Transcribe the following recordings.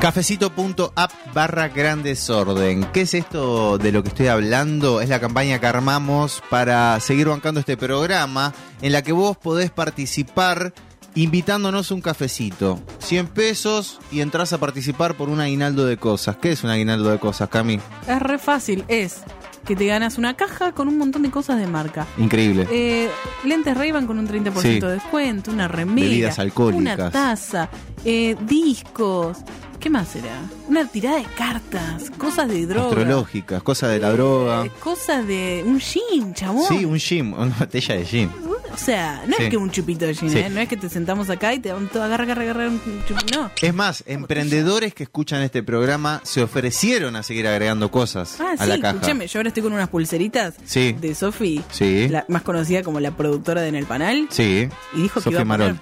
Cafecito.app barra gran desorden. ¿Qué es esto de lo que estoy hablando? Es la campaña que armamos para seguir bancando este programa en la que vos podés participar invitándonos un cafecito. 100 pesos y entras a participar por un aguinaldo de cosas. ¿Qué es un aguinaldo de cosas, Cami? Es re fácil, es que te ganas una caja con un montón de cosas de marca. Increíble. Eh, lentes ray con un 30% Sí. de descuento, una remera, Bebidas alcohólicas. una taza, eh, discos. ¿Qué más será? Una tirada de cartas, cosas de droga. Astrológicas, cosas de la droga. Eh, cosas de un gin, chabón. Sí, un gin, una botella de gin. O sea, no Sí. es que un chupito de gin, Sí. ¿eh? No es que te sentamos acá y te dan todo, agarra, agarra, agarra un chupito. No. Es más, emprendedores que escuchan este programa se ofrecieron a seguir agregando cosas Ah, a sí, la caja. escúchame, yo ahora estoy con unas pulseritas Sí. de Sofi, Sí. más conocida como la productora de En el Panal, Sí. y dijo que iba a poner. Marol.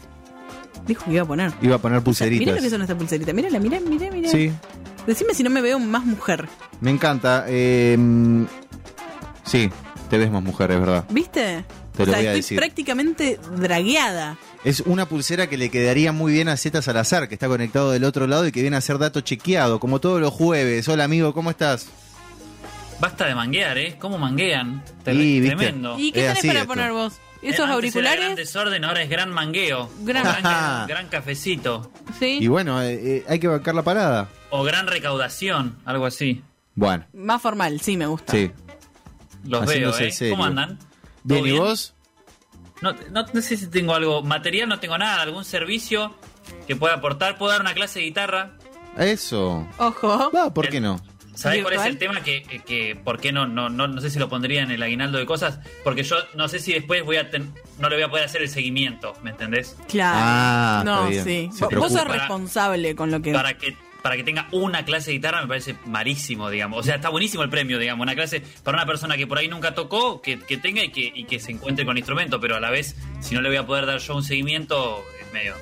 Dijo que iba a poner. Iba a poner pulseritas. lo que son estas pulseritas. Mírala, mirá, mirá, mirá. Sí, Decime si no me veo más mujer. me encanta. eh, sí, te ves más mujer, es verdad. ¿Viste? Te o lo sea, voy a estoy decir. prácticamente dragueada. Es una pulsera que le quedaría muy bien a Z Salazar, que está conectado del otro lado y que viene a ser dato chequeado, como todos los jueves. Hola amigo, ¿cómo estás? Basta de manguear, ¿eh? ¿Cómo manguean? Te- Y, ¿viste? Tremendo. ¿Y qué Es tenés así para esto. poner vos? Eh, ¿Esos antes Era gran auriculares? desorden, ahora es gran mangueo. Gran- gran, gran cafecito. Sí. Y bueno, eh, eh, hay que bancar la parada. O gran recaudación, algo así. Bueno, Más formal, sí, me gusta. sí. Los veo, Haciéndose ¿eh? el serio. ¿Cómo andan? Bien, ¿Todo ¿y vos? No, no, no sé si tengo algo material, no tengo nada, algún servicio que pueda aportar. ¿Puedo dar una clase de guitarra? Eso. Ojo. Va, ¿por qué no? ¿Sabés cuál es el tema? Que, que ¿Por qué no, no, no, no sé si lo pondría en el aguinaldo de cosas? Porque yo no sé si después voy a ten- no le voy a poder hacer el seguimiento, ¿me entendés? Claro. Ah, no, sí. Se Vos- sos responsable con lo que. para que para que tenga una clase de guitarra me parece malísimo, digamos. O sea, está buenísimo el premio, digamos. Una clase para una persona que por ahí nunca tocó, que, que tenga y que, y que se encuentre con el instrumento, pero a la vez, si no le voy a poder dar yo un seguimiento, es medio...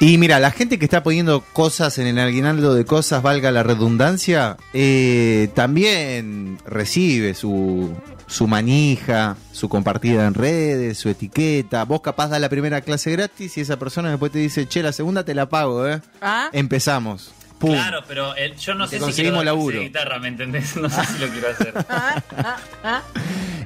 Y mira, la gente que está poniendo cosas en el aguinaldo de cosas, valga la redundancia, eh, también recibe su, su manija, su compartida en redes, su etiqueta. Vos capaz da la primera clase gratis y esa persona después te dice, che, la segunda te la pago, ¿eh? Ah, Empezamos. Pum. Claro, pero el- yo no Te sé si conseguimos quiero laburo. de guitarra, ¿me entendés? No sé si lo quiero hacer. ah, ah, ah.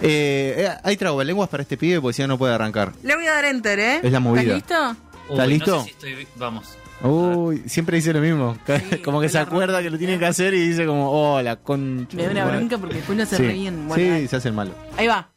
Eh, eh, hay trago lenguas para este pibe porque si no, no puede arrancar. Le voy a dar enter, ¿eh? Es la movida. ¿Estás listo? ¿Estás Uy, listo? No sé si estoy... Vamos. Uy, siempre dice lo mismo. Sí, como que se acuerda que lo tiene que hacer y dice como, oh, la concha. Me da una bronca porque después no se Sí, reíen. Bueno, sí, se hace el malo. Ahí va.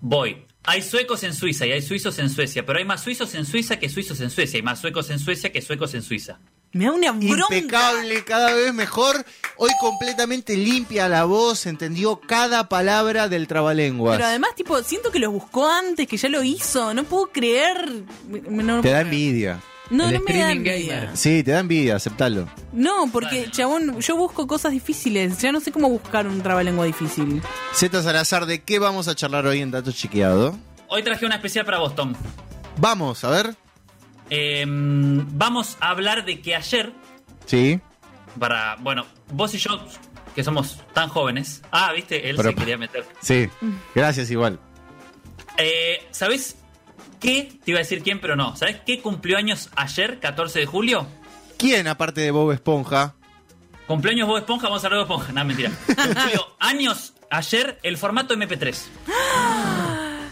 Voy. Hay suecos en Suiza y hay suizos en Suecia, pero hay más suizos en Suiza que suizos en Suecia. Hay más suecos en Suecia que suecos en Suiza. Me da una bronca. Impecable, cada vez mejor. Hoy completamente limpia la voz, entendió cada palabra del trabalenguas. Pero además, tipo, siento que lo buscó antes, que ya lo hizo. No puedo creer. No te da envidia. No, El no me da envidia. gamer. Sí, te da envidia, aceptalo. No, porque, Bueno. chabón, yo busco cosas difíciles. Ya no sé cómo buscar un trabalengua difícil. Z Salazar, ¿de qué vamos a charlar hoy en Datos Chiqueado? Hoy traje una especial para Boston. Vamos, a ver. Eh, vamos a hablar de que ayer, Sí. para, bueno, vos y yo, que somos tan jóvenes. Ah, viste, él Pero- se quería meter. Sí. Gracias igual. Eh, ¿Sabés qué? Te iba a decir quién, pero no. ¿Sabés qué cumplió años ayer, 14 de julio? ¿Quién, aparte de Bob Esponja? Cumpleaños Bob Esponja, vamos a hablar de Bob Esponja. No, mentira. Cumplió años ayer el formato MP3.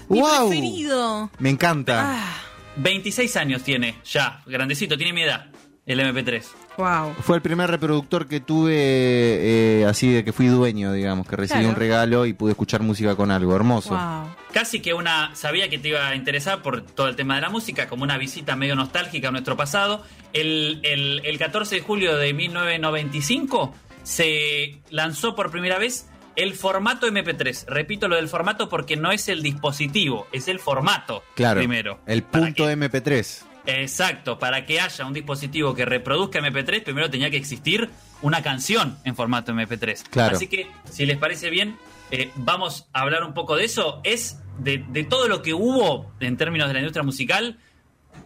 Mi ¡Wow! preferido. Me encanta. Ah, 26 años tiene, ya, grandecito, tiene mi edad, el MP3. wow. Fue el primer reproductor que tuve eh, así de que fui dueño, digamos, que recibí Claro. un regalo y pude escuchar música con algo hermoso. Wow. Casi que una. Sabía que te iba a interesar por todo el tema de la música, como una visita medio nostálgica a nuestro pasado. El, el- el 14 de julio de 1995 se lanzó por primera vez el formato MP3. Repito lo del formato porque no es el dispositivo, es el formato Claro. primero. El punto que- MP3. Exacto, para que haya un dispositivo que reproduzca MP3, primero tenía que existir una canción en formato MP3. Claro. Así que, si les parece bien, eh, vamos a hablar un poco de eso. Es de, de todo lo que hubo en términos de la industria musical,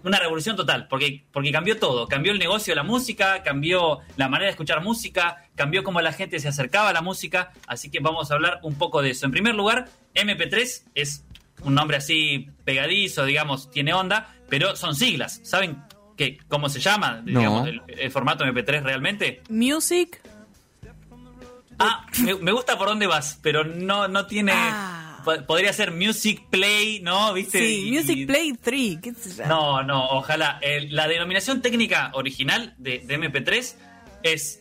una revolución total, porque, porque cambió todo. Cambió el negocio de la música, cambió la manera de escuchar música, cambió cómo la gente se acercaba a la música. Así que vamos a hablar un poco de eso. En primer lugar, MP3 es un nombre así pegadizo, digamos, tiene onda, pero son siglas. ¿Saben ¿Qué, ¿Cómo se llama? No. Digamos, el, el formato MP3 realmente. Music. Ah, me, me gusta por dónde vas, pero no, no tiene. Ah. Po- Podría ser Music Play, ¿no? ¿Viste? Sí, Y- Music y- Play 3. ¿Qué se llama? No, no, ojalá. La denominación técnica original de, de MP3 es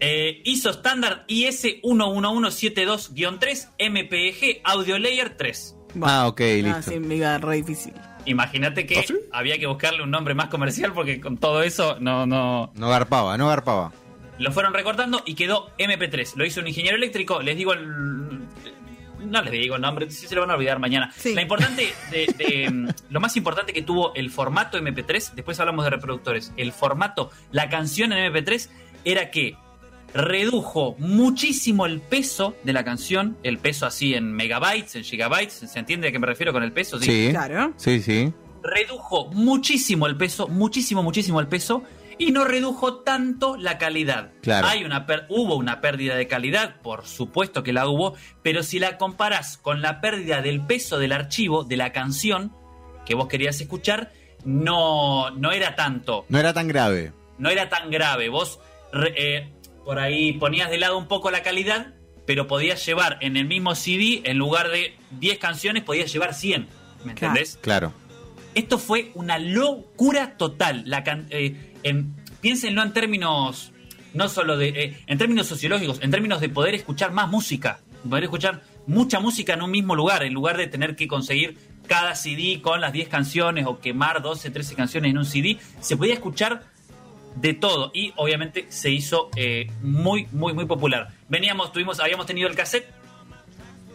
eh, ISO Standard IS11172-3 MPEG Audio Layer 3. Ah, ok, Ah, listo. sí, me iba re difícil. Imagínate que ¿Ah, sí? había que buscarle un nombre más comercial porque con todo eso no, no, No garpaba, no garpaba. lo fueron recortando y quedó MP3. Lo hizo un ingeniero eléctrico, les digo el... No les digo el nombre, si se lo van a olvidar mañana. Sí. La importante de, de, mm, lo más importante que tuvo el formato MP3, después hablamos de reproductores, el formato, la canción en MP3 era que redujo muchísimo el peso de la canción, el peso así en megabytes, en gigabytes, ¿se entiende a qué me refiero con el peso? Sí. Claro. Sí, sí. redujo muchísimo el peso, muchísimo, muchísimo el peso, y no redujo tanto la calidad. Claro. Hay una per- hubo una pérdida de calidad, por supuesto que la hubo, pero si la comparás con la pérdida del peso del archivo, de la canción que vos querías escuchar, no, no era tanto, No era tan grave. no era tan grave. Vos re- eh, por ahí ponías de lado un poco la calidad, pero podías llevar en el mismo CD, en lugar de 10 canciones, podías llevar 100. ¿Me Claro. entendés? Claro. Esto fue una locura total. La eh, en- piénsenlo en términos, no solo de, eh, en términos sociológicos, en términos de poder escuchar más música, poder escuchar mucha música en un mismo lugar, en lugar de tener que conseguir cada CD con las 10 canciones o quemar 12, 13 canciones en un CD, se podía escuchar de todo y obviamente se hizo eh, muy, muy, muy popular. Veníamos, tuvimos, habíamos tenido el cassette,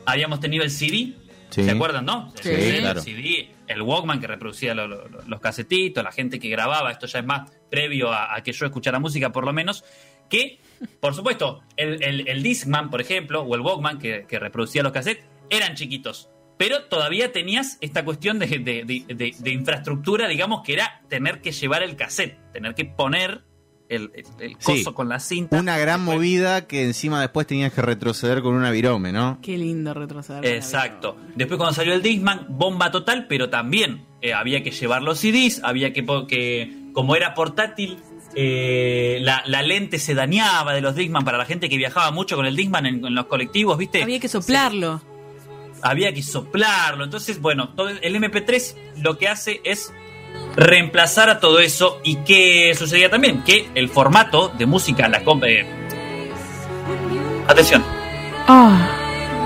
habíamos tenido el CD, Sí. ¿se acuerdan, no? Sí, el claro. CD, el Walkman que reproducía lo- lo- lo- los casetitos, la gente que grababa, esto ya es más previo a, a que yo escuchara música por lo menos, que, por supuesto, el, el, el Discman, por ejemplo, o el Walkman que, que reproducía los cassettes, eran chiquitos. Pero todavía tenías esta cuestión de, de- de- de- de infraestructura, digamos, que era tener que llevar el cassette, tener que poner el, el- el Sí. coso con la cinta. Una gran Después- movida que encima después tenías que retroceder con una virome, ¿no? Qué lindo retroceder. Exacto. Después cuando salió el Discman, bomba total, pero también eh, había que llevar los CDs, había que, que como era portátil, eh, la, la lente se dañaba de los Discman para la gente que viajaba mucho con el Discman en, en los colectivos, ¿viste? Había que soplarlo. había que soplarlo. Entonces, bueno, todo el MP3 lo que hace es reemplazar a todo eso. ¿Y qué sucedía también? Que el formato de música, la eh, Atención. Ah,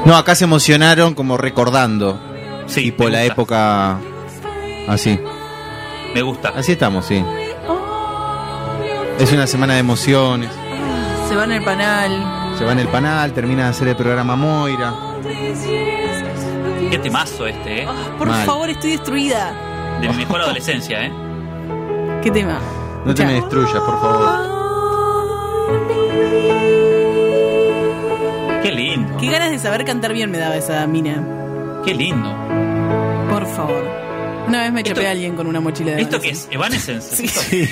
No, acá se emocionaron como recordando. Sí, tipo me la gusta, época. Así. Me gusta. Así estamos, sí. Es una semana de emociones. se va en el panal. Se va en el panal, termina de hacer el programa Moira. Qué temazo este, ¿eh? Ah, por Mal. favor, estoy destruida. De mi mejor adolescencia, ¿eh? ¿Qué tema? No te me destruyas, por favor. Qué lindo. Qué ganas de saber cantar bien me daba esa mina. Qué lindo. Por favor. Una vez me Esto- chapé a alguien con una mochila de ¿Esto qué Evanescence. es? ¿Evanescence? Sí. Sí.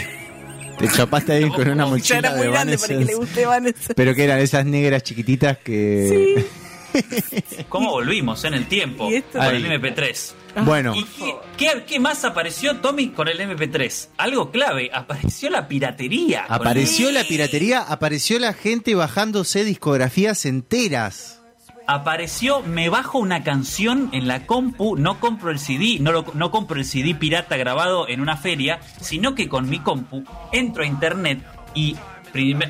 Te chapaste ahí con una mochila era muy de grande para que le Evanescence. guste Evanescence. Pero que eran esas negras chiquititas que. ¿Cómo volvimos en el tiempo con el MP3? Bueno, ¿Y qué, qué- qué más apareció, Tommy, con el MP3? Algo clave, apareció la piratería. el- apareció la piratería, apareció la gente bajándose discografías enteras. Apareció, me bajo una canción en la compu, no compro el CD, no, lo- no compro el CD pirata grabado en una feria, sino que con mi compu entro a internet y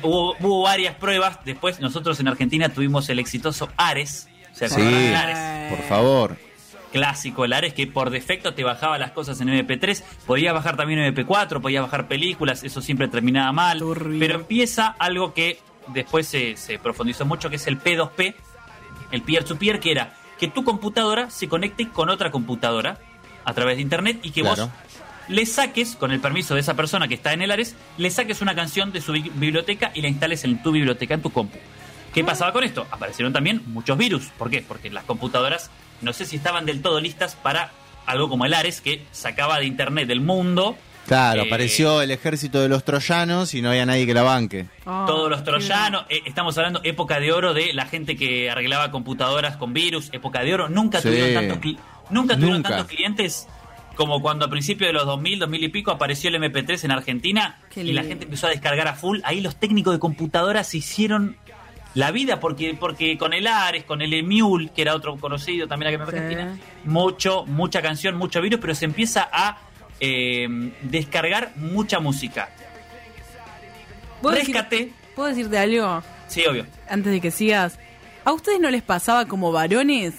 hubo, hubo varias pruebas. Después nosotros en Argentina tuvimos el exitoso Ares. ¿Se Sí, Ares? por favor. Clásico el Ares que por defecto te bajaba las cosas en MP3, podías bajar también MP4, podías bajar películas, eso siempre terminaba mal, Turbio. pero empieza algo que después se, se profundizó mucho, que es el P2P, el peer-to-peer, que era que tu computadora se conecte con otra computadora a través de internet y que Claro. vos le saques, con el permiso de esa persona que está en el Ares, le saques una canción de su bi- biblioteca y la instales en tu biblioteca, en tu compu. ¿Qué pasaba con esto? Aparecieron también muchos virus. ¿Por qué? Porque las computadoras no sé si estaban del todo listas para algo como el Ares, que sacaba de internet del mundo Claro, Eh, apareció el ejército de los troyanos y no había nadie que la banque. Ah, todos los troyanos. Eh, estamos hablando época de oro de la gente que arreglaba computadoras con virus, época de oro. Nunca Sí. tuvieron tantos cli- nunca tuvieron Nunca. tantos clientes como cuando a principios de los 2000, 2000 y pico apareció el MP3 en Argentina Qué y la gente empezó a descargar a full. Ahí los técnicos de computadoras se hicieron la vida porque porque con el Ares, con el Emule, que era otro conocido también acá en Sí. Argentina, mucho, mucha canción, mucho virus, pero se empieza a eh, descargar mucha música. ¿Puedo decir- Rescate, ¿Puedo decirte algo? sí, obvio. Antes de que sigas. ¿A ustedes no les pasaba como varones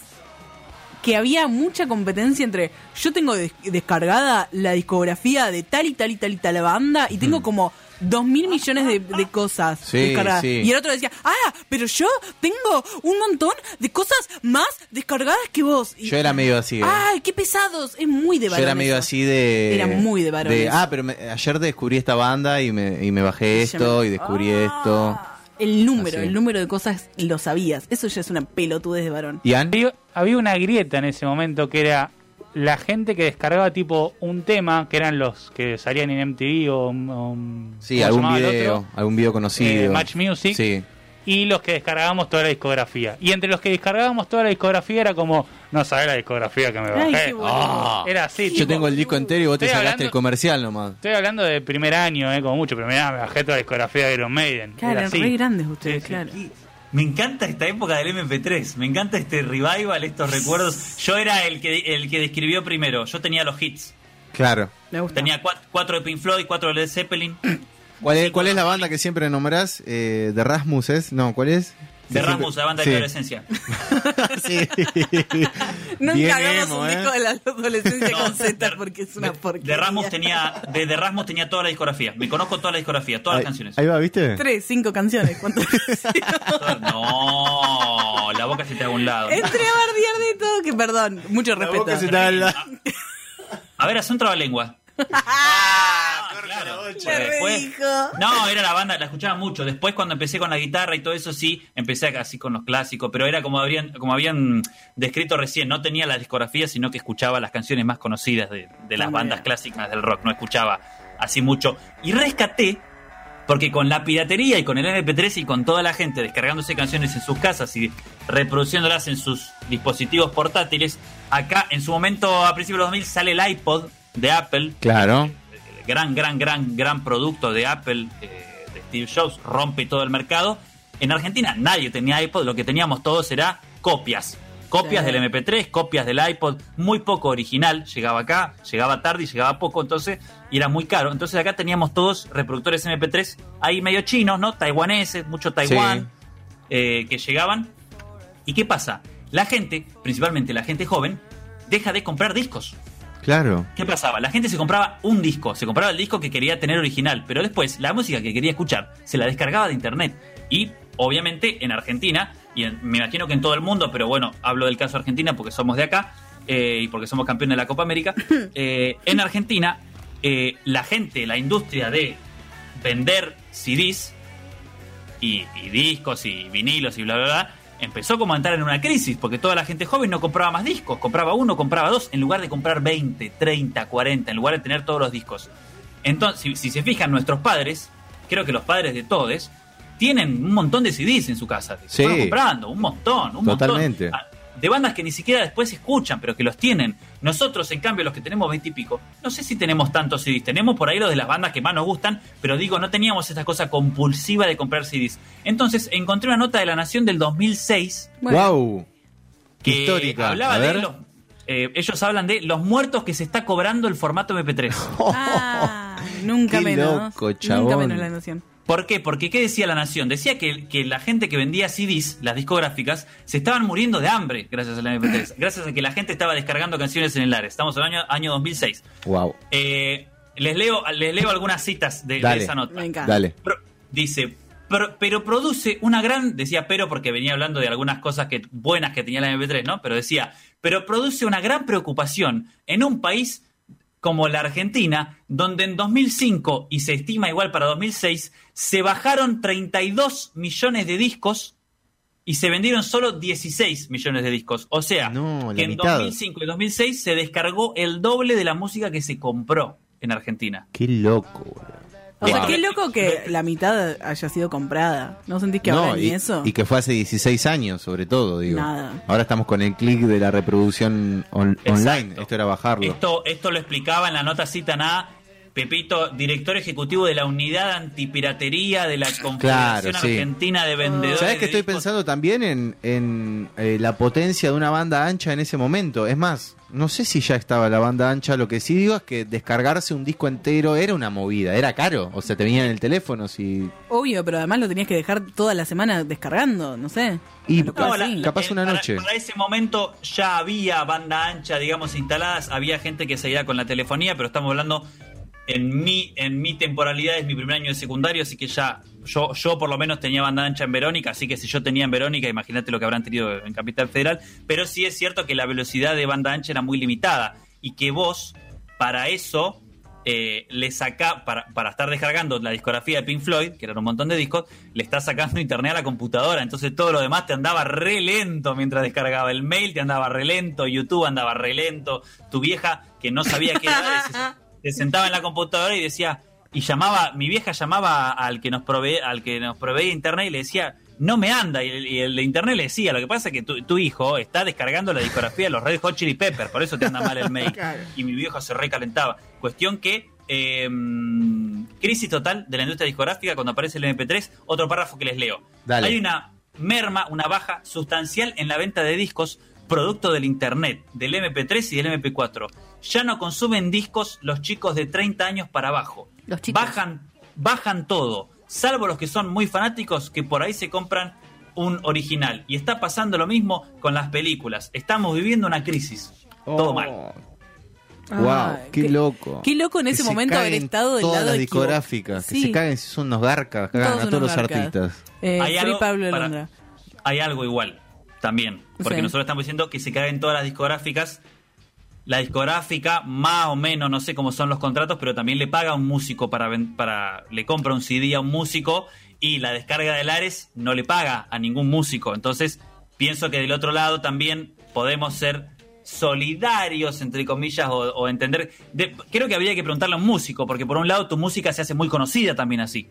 que había mucha competencia entre yo tengo des- descargada la discografía de tal y tal y tal y tal banda y tengo como dos mil millones de, de cosas Sí, descargadas? sí. Y el otro decía, ah, pero yo tengo un montón de cosas más descargadas que vos. Y- Yo era medio así. eh. ¡Ay, qué pesados! Es muy de Yo varones. era medio eso. así de. Era muy de varones. ah, pero me- ayer descubrí esta banda y me, y me bajé esto me- y descubrí Ah, esto. El número, Así. el número de cosas lo sabías. Eso ya es una pelotudez de varón. ¿Ian? Había, había una grieta en ese momento que era la gente que descargaba tipo un tema, que eran los que salían en MTV o... o- Sí, ¿cómo se algún video, algún video conocido. Eh, Match Music. Sí. Y los que descargábamos toda la discografía. Y entre los que descargábamos toda la discografía era como, no sabés la discografía que me bajé. bueno. Ah. Era así. Yo tipo, tengo el disco entero y vos te sacaste hablando- el comercial nomás. Estoy hablando de primer año, eh, como mucho. Primer año me bajé toda la discografía de Iron Maiden. Claro, Era eran re grandes ustedes, Sí, sí. Me encanta esta época del MP3, me encanta este revival, estos recuerdos. Yo era el que el que describió primero, yo tenía los hits. Claro. Me gusta. Tenía cua- cuatro de Pink Floyd, cuatro de Led Zeppelin. ¿Cuál es, cuál es la cuatro banda que siempre nombrás? Eh, ¿De Rasmus es? No, ¿cuál es? De Rasmus, la banda sí. de adolescencia. sí. Nunca Bien hagamos emo, un ¿eh? disco de la adolescencia No, con Z porque es una porquería. De Rasmus tenía, de, de Rasmus tenía toda la discografía. Me conozco toda la discografía, todas Ahí, las canciones. ahí va, ¿viste? Tres, cinco canciones. ¿Cuánto? Todas- No, la boca se te haga a un lado. Entre bardear de todo, que perdón, mucho La respeto. boca se te da la- A ver, haz un trabalengua. Ah, claro. Después- redijo. No, era la banda, la escuchaba mucho. Después cuando empecé con la guitarra y todo eso sí, empecé así con los clásicos, pero era como habrían, como habían descrito recién, no tenía la discografía, sino que escuchaba las canciones más conocidas de, de las Ah, bandas mira. clásicas del rock, no escuchaba así mucho. Y rescaté, porque con la piratería y con el MP3 y con toda la gente descargándose canciones en sus casas y reproduciéndolas en sus dispositivos portátiles, acá en su momento a principios de los 2000 sale el iPod de Apple, Claro. el gran, gran, gran, gran producto de Apple, eh, de Steve Jobs, rompe todo el mercado. En Argentina nadie tenía iPod, lo que teníamos todos era copias. Copias Sí. del MP3, copias del iPod, muy poco original, llegaba acá, llegaba tarde y llegaba poco, entonces, y era muy caro. Entonces acá teníamos todos reproductores MP3, ahí medio chinos, ¿no? Taiwaneses, mucho Taiwán, eh, que llegaban. ¿Y qué pasa? La gente, principalmente la gente joven, deja de comprar discos. Claro. ¿Qué pasaba? La gente se compraba un disco, se compraba el disco que quería tener original, pero después la música que quería escuchar se la descargaba de internet. Y obviamente en Argentina, y en- me imagino que en todo el mundo, pero bueno, hablo del caso de Argentina porque somos de acá eh, y porque somos campeones de la Copa América. eh, en Argentina, eh, la gente, la industria de vender CDs y, y discos y vinilos y bla, bla, bla, empezó como a entrar en una crisis, porque toda la gente joven no compraba más discos, compraba uno, compraba dos, en lugar de comprar 20, 30, 40, en lugar de tener todos los discos. Entonces, si, si se fijan, nuestros padres, creo que los padres de todos, tienen un montón de CDs en su casa. se Sí. comprando, un montón, un Totalmente. montón. De bandas que ni siquiera después escuchan, pero que los tienen. Nosotros, en cambio, los que tenemos 20 y pico, no sé si tenemos tantos CDs. Tenemos por ahí los de las bandas que más nos gustan, pero digo, no teníamos esta cosa compulsiva de comprar CDs. Entonces, encontré una nota de La Nación del 2006 Bueno, wow. que Histórica. hablaba de los... eh, ellos hablan de los muertos que se está cobrando el formato MP3. Ah, nunca Qué menos. loco, Nunca menos la noción. ¿Por qué? Porque ¿qué decía la Nación? Decía que, que la gente que vendía CDs, las discográficas, se estaban muriendo de hambre gracias al MP3. gracias a que la gente estaba descargando canciones en el ARE. Estamos en el año, año 2006. Wow. Eh, les, leo, les leo algunas citas de, esa nota. Me encanta. Dale. Pro- dice, pero, pero produce una gran, decía pero porque venía hablando de algunas cosas que, buenas que tenía la MP3, ¿no? Pero decía, pero produce una gran preocupación en un país como la Argentina, donde en 2005, y se estima igual para 2006, se bajaron 32 millones de discos y se vendieron solo 16 millones de discos. O sea, No, que en mitad. 2005 y 2006 se descargó el doble de la música que se compró en Argentina. Qué loco. O sea, Wow. qué loco que la mitad haya sido comprada. ¿No sentís que ahora ni y, eso? y que fue hace 16 años, sobre todo, digo. Nada. Ahora estamos con el clic de la reproducción on- Exacto. online. Esto era bajarlo. Esto, esto lo explicaba en la nota citan a Pepito, director ejecutivo de la unidad antipiratería de la Confederación Claro, sí. Argentina de Vendedores. ¿Sabes que estoy discos? pensando también en, en, eh, la potencia de una banda ancha en ese momento? Es más, no sé si ya estaba la banda ancha, lo que sí digo es que descargarse un disco entero era una movida, era caro, o sea, te venía en el teléfono si... Obvio, pero además lo tenías que dejar toda la semana descargando, no sé. Y No, la- Capaz eh, una para- noche. Para, ese momento ya había banda ancha, digamos, instaladas, había gente que seguía con la telefonía, pero estamos hablando en mi, en mi temporalidad, es mi primer año de secundario, así que ya yo, yo por lo menos tenía banda ancha en Verónica, así que si yo tenía en Verónica, imagínate lo que habrán tenido en Capital Federal, pero sí es cierto que la velocidad de banda ancha era muy limitada y que vos, para eso, eh, le saca para, para estar descargando la discografía de Pink Floyd, que eran un montón de discos, le estás sacando internet a la computadora, entonces todo lo demás te andaba re lento mientras descargaba el mail, te andaba re lento, YouTube andaba re lento, tu vieja que no sabía qué era, se, se sentaba en la computadora y decía, y llamaba, mi vieja llamaba al que nos provee, al que nos proveía internet y le decía, no me anda, y el, y el de internet le decía, lo que pasa es que tu, tu hijo está descargando la discografía de los Red Hot Chili Peppers, por eso te anda mal el mail. Claro. Y mi viejo se recalentaba. Cuestión que eh, crisis total de la industria discográfica cuando aparece el MP3. Otro párrafo que les leo. Dale. Hay una merma, una baja sustancial en la venta de discos producto del internet, del MP3 y del MP4. Ya no consumen discos los chicos de 30 años para abajo. Los chicos. Bajan, bajan todo, salvo los que son muy fanáticos que por ahí se compran un original. Y está pasando lo mismo con las películas. Estamos viviendo una crisis. Todo Oh. mal. Wow, qué, qué- loco. qué loco en Que ese se momento haber caguen estado del todas lado las que se caguen si son unos garcas, cagan Todos a todos los garcas. artistas. Eh, Hay algo Pablo para- Londra. hay algo igual también. Porque Sí. nosotros estamos diciendo que se caen todas las discográficas. La discográfica, más o menos, no sé cómo son los contratos, pero también le paga a un músico para, ven- para le compra un CD a un músico y la descarga del Ares no le paga a ningún músico. Entonces, pienso que del otro lado también podemos ser solidarios, entre comillas, o, o entender... de- creo que habría que preguntarle a un músico, porque por un lado tu música se hace muy conocida también así.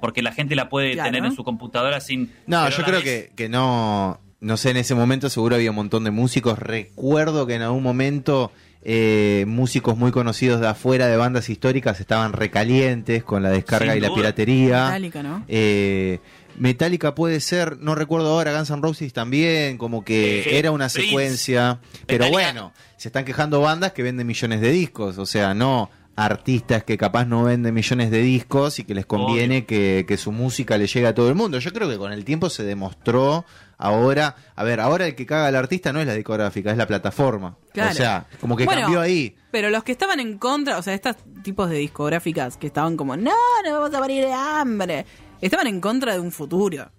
Porque la gente la puede Claro. tener en su computadora sin... No, yo creo vez- que, que no. No sé, en ese momento seguro había un montón de músicos. Recuerdo que en algún momento eh, músicos muy conocidos de afuera de bandas históricas estaban recalientes con la descarga Sin y la piratería. Metallica, ¿no? Eh, Metallica puede ser, no recuerdo ahora, Guns N' Roses también, como que Sí, era una Prince. secuencia. Pero Metallica- bueno, se están quejando bandas que venden millones de discos, o sea, no artistas que capaz no venden millones de discos y que les conviene que, que su música le llegue a todo el mundo. Yo creo que con el tiempo se demostró ahora, a ver, ahora el que caga al artista no es la discográfica, es la plataforma. Claro. O sea, como que Bueno, cambió ahí. Pero los que estaban en contra, o sea, estos tipos de discográficas que estaban como, no, no vamos a morir de hambre, estaban en contra de un futuro.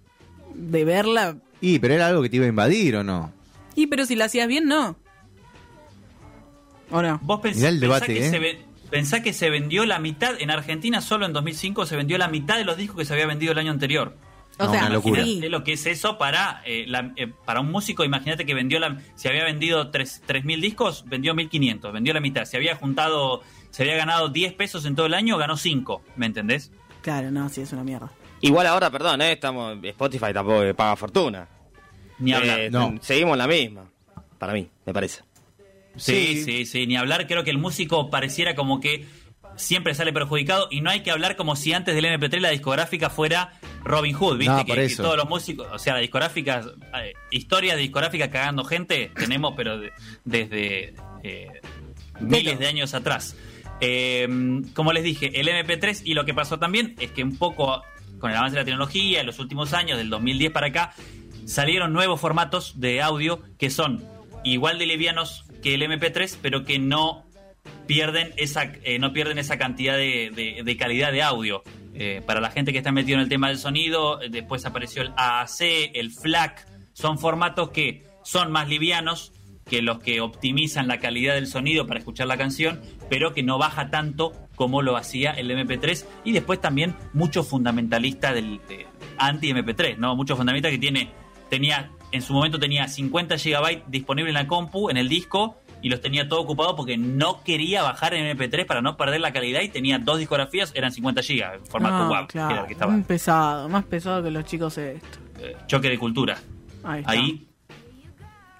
De verla. Y, pero era algo que te iba a invadir o no. Y pero si la hacías bien, no. ¿O no? Vos pens- Mirá el pensá, debate, que ¿eh? se ve- pensá que se vendió la mitad, en Argentina solo en 2005 se vendió la mitad de los discos que se había vendido el año anterior. O No, sea, una locura. sí. Imagínate lo que es eso para, eh, la- eh, para un músico. Imagínate que vendió la, si había vendido tres- 3.000 discos, vendió 1.500, vendió la mitad. Si había juntado, se había ganado 10 pesos en todo el año, ganó 5. ¿Me entendés? Claro, no, sí, es una mierda. Igual ahora, perdón, ¿eh? estamos Spotify tampoco paga fortuna. Ni hablar. Eh, No. Seguimos la misma, para mí, me parece. Sí, Sí. sí, sí, ni hablar. Creo que el músico pareciera como que siempre sale perjudicado y no hay que hablar como si antes del MP3 la discográfica fuera Robin Hood, ¿viste? No, que, todos los músicos, o sea, la discográfica, eh, historias de discográfica cagando gente, tenemos, pero de- desde eh, miles de años atrás. Eh, como les dije, el MP3 y lo que pasó también es que un poco con el avance de la tecnología en los últimos años, del 2010 para acá, salieron nuevos formatos de audio que son igual de livianos que el MP3, pero que no pierden esa, eh, no pierden esa cantidad de, calidad de audio. Eh, para la gente que está metido en el tema del sonido, eh, después apareció el AAC, el FLAC, son formatos que son más livianos que los que optimizan la calidad del sonido para escuchar la canción, pero que no baja tanto como lo hacía el MP3 y después también muchos fundamentalistas del de anti-MP3, ¿no? Muchos fundamentalistas que tiene tenía en su momento tenía 50 GB disponible en la compu, en el disco y los tenía todo ocupado porque no quería bajar en MP3 para no perder la calidad y tenía dos discografías, eran 50 GB, en formato No, WAV, que era claro, el que estaba. pesado, más pesado que los chicos esto. Eh, choque de cultura. Ahí, está. Ahí,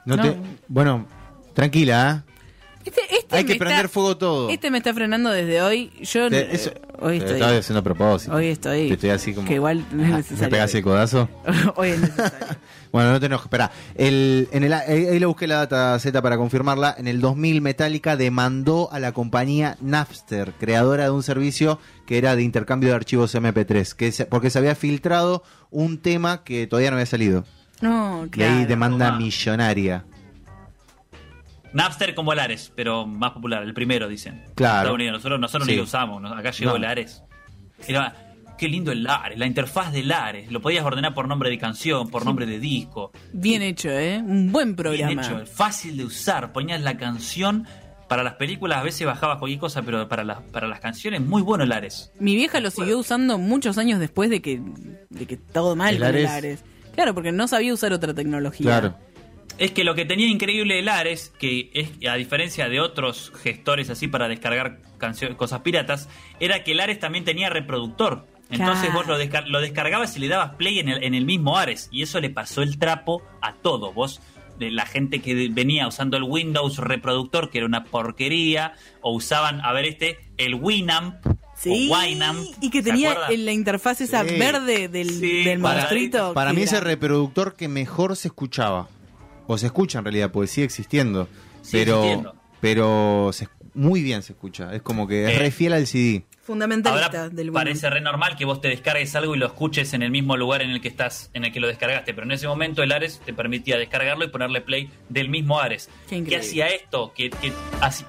No No. te- bueno, tranquila, ¿eh? Este, este Hay que prender está- fuego todo. Este me está frenando desde hoy. Yo Te- eh, eso- hoy te estoy. estaba haciendo a propósito. Hoy estoy. Te estoy así como. Que igual no es necesario. ¿Me pegas el codazo? hoy es necesario. Bueno, no te enojes, espera. El, en el, ahí le busqué la data Z para confirmarla. En el 2000 Metallica demandó a la compañía Napster, creadora de un servicio que era de intercambio de archivos MP3, que se- porque se había filtrado un tema que todavía no había salido. No, y claro. ahí demanda millonaria. Napster como el Ares, pero más popular, el primero, dicen. Claro. Estados Unidos, nosotros, nosotros Sí. ni lo usamos, ¿no? acá llegó No. el Ares. Era, qué lindo el Ares, la interfaz del Ares. Lo podías ordenar por nombre de canción, por nombre de disco. Bien hecho, ¿eh? Un buen programa. Bien hecho, fácil de usar. Ponías la canción. Para las películas a veces bajabas cualquier cosa, pero para las, para las canciones, muy bueno el Ares. Mi vieja lo siguió usando muchos años después de que, de que todo mal ¿El con el Ares? Ares. Claro, porque no sabía usar otra tecnología. Claro. Es que lo que tenía increíble el Ares, que es a diferencia de otros gestores así para descargar cosas piratas, era que el Ares también tenía reproductor. Entonces Claro. vos lo, descar- lo descargabas y le dabas play en el, en el mismo Ares. Y eso le pasó el trapo a todo. Vos, de la gente que de- venía usando el Windows reproductor, que era una porquería, o usaban, a ver este, el Winamp. Sí, o Winamp, y que ¿se tenía en la interfaz esa Sí. verde del, Sí, del para- monstruito. Para mí es era- el reproductor que mejor se escuchaba. O se escucha en realidad, porque sigue existiendo. Sigue pero existiendo. pero se, muy bien se escucha. Es como que es Eh, re fiel al CD. Fundamentalista Ahora del parece re normal que vos te descargues algo y lo escuches en el mismo lugar en el que estás, en el que lo descargaste, pero en ese momento el Ares te permitía descargarlo y ponerle play del mismo Ares. Qué ¿Qué, hacía esto? Que,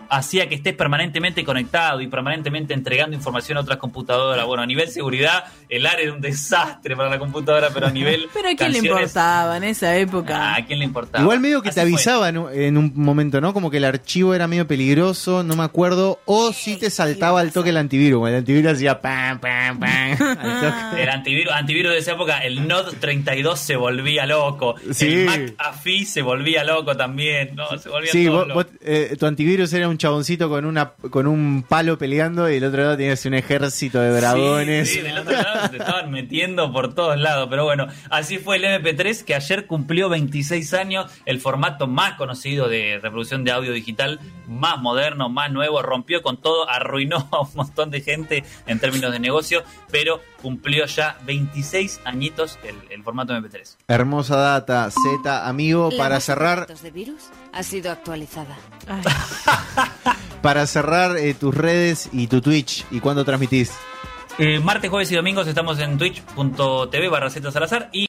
hacía que estés permanentemente conectado y permanentemente entregando información a otras computadoras. Bueno, a nivel seguridad, el Ares es un desastre para la computadora, pero a nivel Pero a quién le importaba en esa época. ah, ¿A quién le importaba? Igual medio que Así te fue. avisaba en un, en un momento, ¿no? Como que el archivo era medio peligroso, no me acuerdo. O si te saltaba al toque el antivirus. El antivirus hacía pam, pam, pam. toque. El antivirus, antivirus de esa época, el Node 32 se volvía loco. Sí. El McAfee se volvía loco también. No, se volvía Sí, todo vos- eh, tu antivirus era un chaboncito con una con un palo peleando y del otro lado tenías un ejército de dragones. Sí, sí, del otro lado se te estaban metiendo por todos lados. Pero bueno, así fue el MP3 que ayer cumplió 26 años, el formato más conocido de reproducción de audio digital, más moderno, más nuevo, rompió con todo, arruinó a un montón de gente en términos de negocio, pero cumplió ya 26 añitos el, el formato MP3. Hermosa data, Z, amigo, La para cerrar, de virus ha sido actualizada. Para cerrar eh, tus redes y tu Twitch y cuándo transmitís. Eh, martes, jueves y domingos estamos en twitch.tv barra Z Salazar y